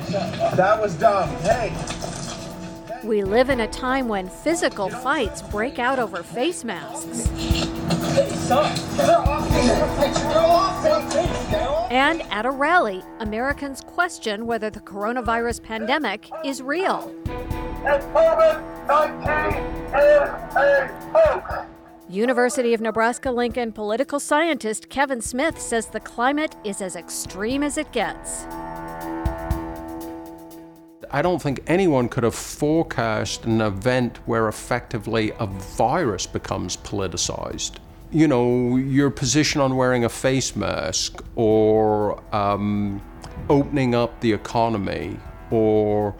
That was dumb. Hey. We live in a time when physical fights break out over face masks. And at a rally, Americans question whether the coronavirus pandemic is real. University of Nebraska Lincoln political scientist Kevin Smith says the climate is as extreme as it gets. I don't think anyone could have forecast an event where effectively a virus becomes politicized. You know, your position on wearing a face mask or um, opening up the economy or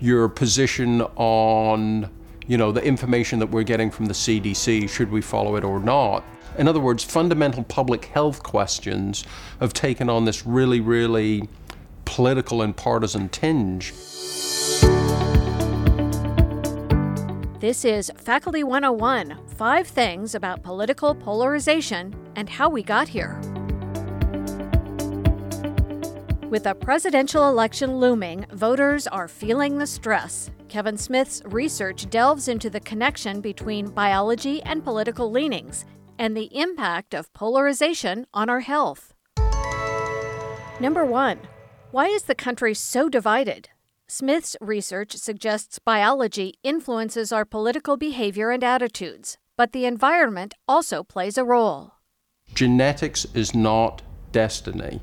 your position on, you know, the information that we're getting from the CDC, should we follow it or not. In other words, fundamental public health questions have taken on this really, really political and partisan tinge. This is Faculty 101 Five Things About Political Polarization and How We Got Here. With a presidential election looming, voters are feeling the stress. Kevin Smith's research delves into the connection between biology and political leanings and the impact of polarization on our health. Number one, why is the country so divided? Smith's research suggests biology influences our political behavior and attitudes, but the environment also plays a role. Genetics is not destiny.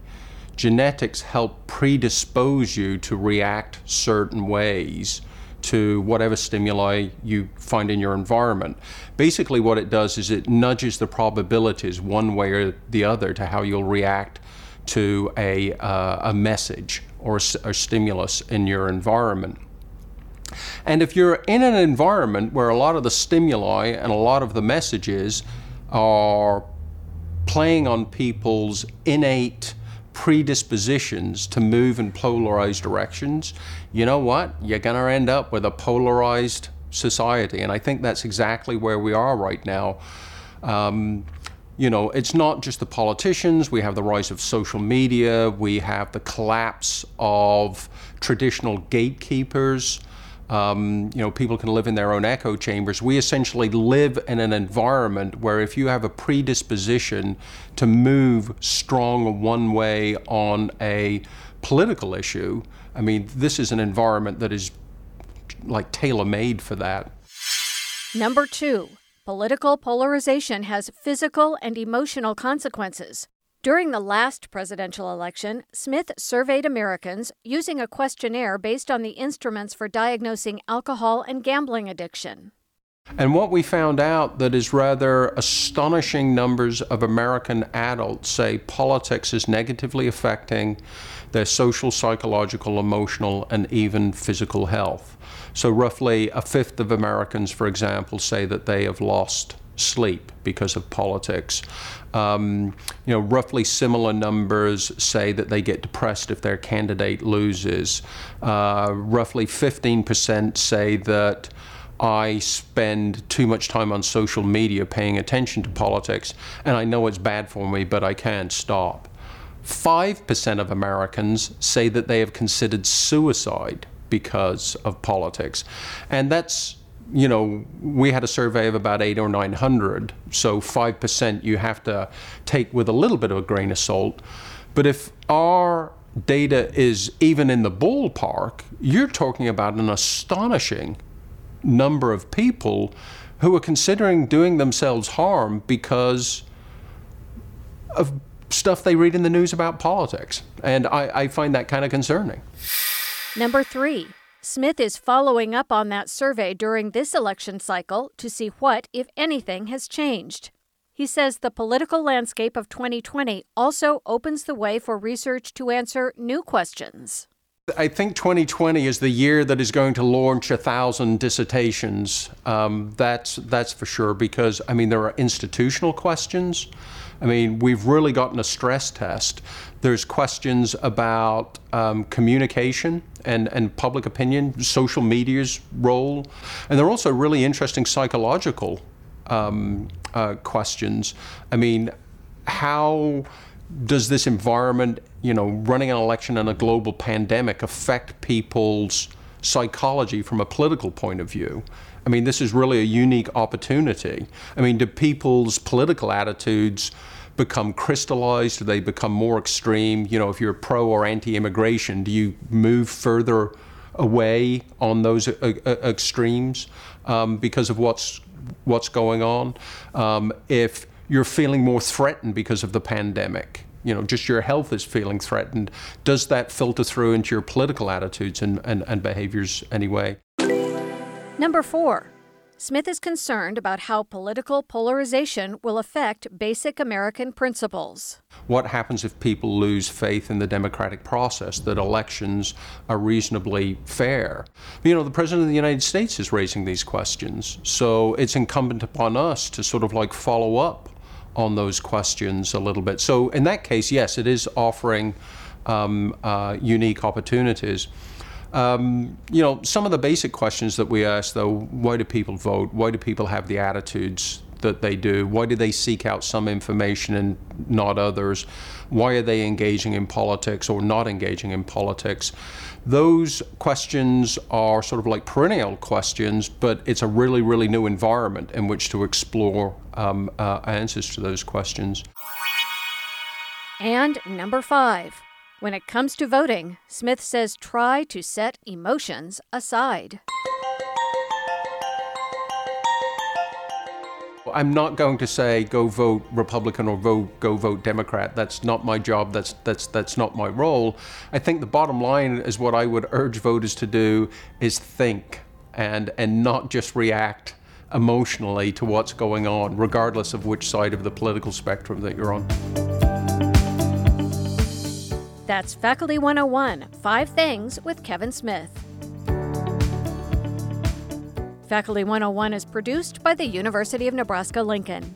Genetics help predispose you to react certain ways to whatever stimuli you find in your environment. Basically, what it does is it nudges the probabilities one way or the other to how you'll react to a, uh, a message or a, stimulus in your environment. And if you're in an environment where a lot of the stimuli and a lot of the messages are playing on people's innate predispositions to move in polarized directions, you know what? You're going to end up with a polarized society. And I think that's exactly where we are right now. Um, you know, it's not just the politicians. We have the rise of social media. We have the collapse of traditional gatekeepers. Um, you know, people can live in their own echo chambers. We essentially live in an environment where if you have a predisposition to move strong one way on a political issue, I mean, this is an environment that is like tailor made for that. Number two, Political polarization has physical and emotional consequences. During the last presidential election, Smith surveyed Americans using a questionnaire based on the instruments for diagnosing alcohol and gambling addiction. And what we found out that is rather astonishing numbers of American adults say politics is negatively affecting their social, psychological, emotional, and even physical health. So, roughly a fifth of Americans, for example, say that they have lost sleep because of politics. Um, you know, roughly similar numbers say that they get depressed if their candidate loses. Uh, roughly 15% say that I spend too much time on social media paying attention to politics, and I know it's bad for me, but I can't stop. 5% of Americans say that they have considered suicide because of politics. And that's, you know, we had a survey of about eight or 900, so 5% you have to take with a little bit of a grain of salt. But if our data is even in the ballpark, you're talking about an astonishing number of people who are considering doing themselves harm because of stuff they read in the news about politics. And I, I find that kind of concerning. Number three, Smith is following up on that survey during this election cycle to see what, if anything, has changed. He says the political landscape of 2020 also opens the way for research to answer new questions. I think 2020 is the year that is going to launch a thousand dissertations. Um, that's that's for sure because I mean there are institutional questions. I mean we've really gotten a stress test. There's questions about um, communication and, and public opinion, social media's role, and there are also really interesting psychological um, uh, questions. I mean, how does this environment, you know, running an election in a global pandemic affect people's psychology from a political point of view? I mean, this is really a unique opportunity. I mean, do people's political attitudes become crystallized? Do they become more extreme? You know, if you're pro or anti immigration, do you move further away on those uh, uh, extremes um, because of what's what's going on? Um, if you're feeling more threatened because of the pandemic, you know, just your health is feeling threatened, does that filter through into your political attitudes and, and, and behaviors anyway? Number four, Smith is concerned about how political polarization will affect basic American principles. What happens if people lose faith in the democratic process, that elections are reasonably fair? You know, the President of the United States is raising these questions, so it's incumbent upon us to sort of like follow up on those questions a little bit. So, in that case, yes, it is offering um, uh, unique opportunities. Um, you know, some of the basic questions that we ask, though, why do people vote? Why do people have the attitudes that they do? Why do they seek out some information and not others? Why are they engaging in politics or not engaging in politics? Those questions are sort of like perennial questions, but it's a really, really new environment in which to explore um, uh, answers to those questions. And number five. When it comes to voting, Smith says try to set emotions aside. I'm not going to say go vote Republican or vote go vote Democrat. That's not my job. That's that's that's not my role. I think the bottom line is what I would urge voters to do is think and and not just react emotionally to what's going on, regardless of which side of the political spectrum that you're on. That's Faculty 101 Five Things with Kevin Smith. Faculty 101 is produced by the University of Nebraska Lincoln.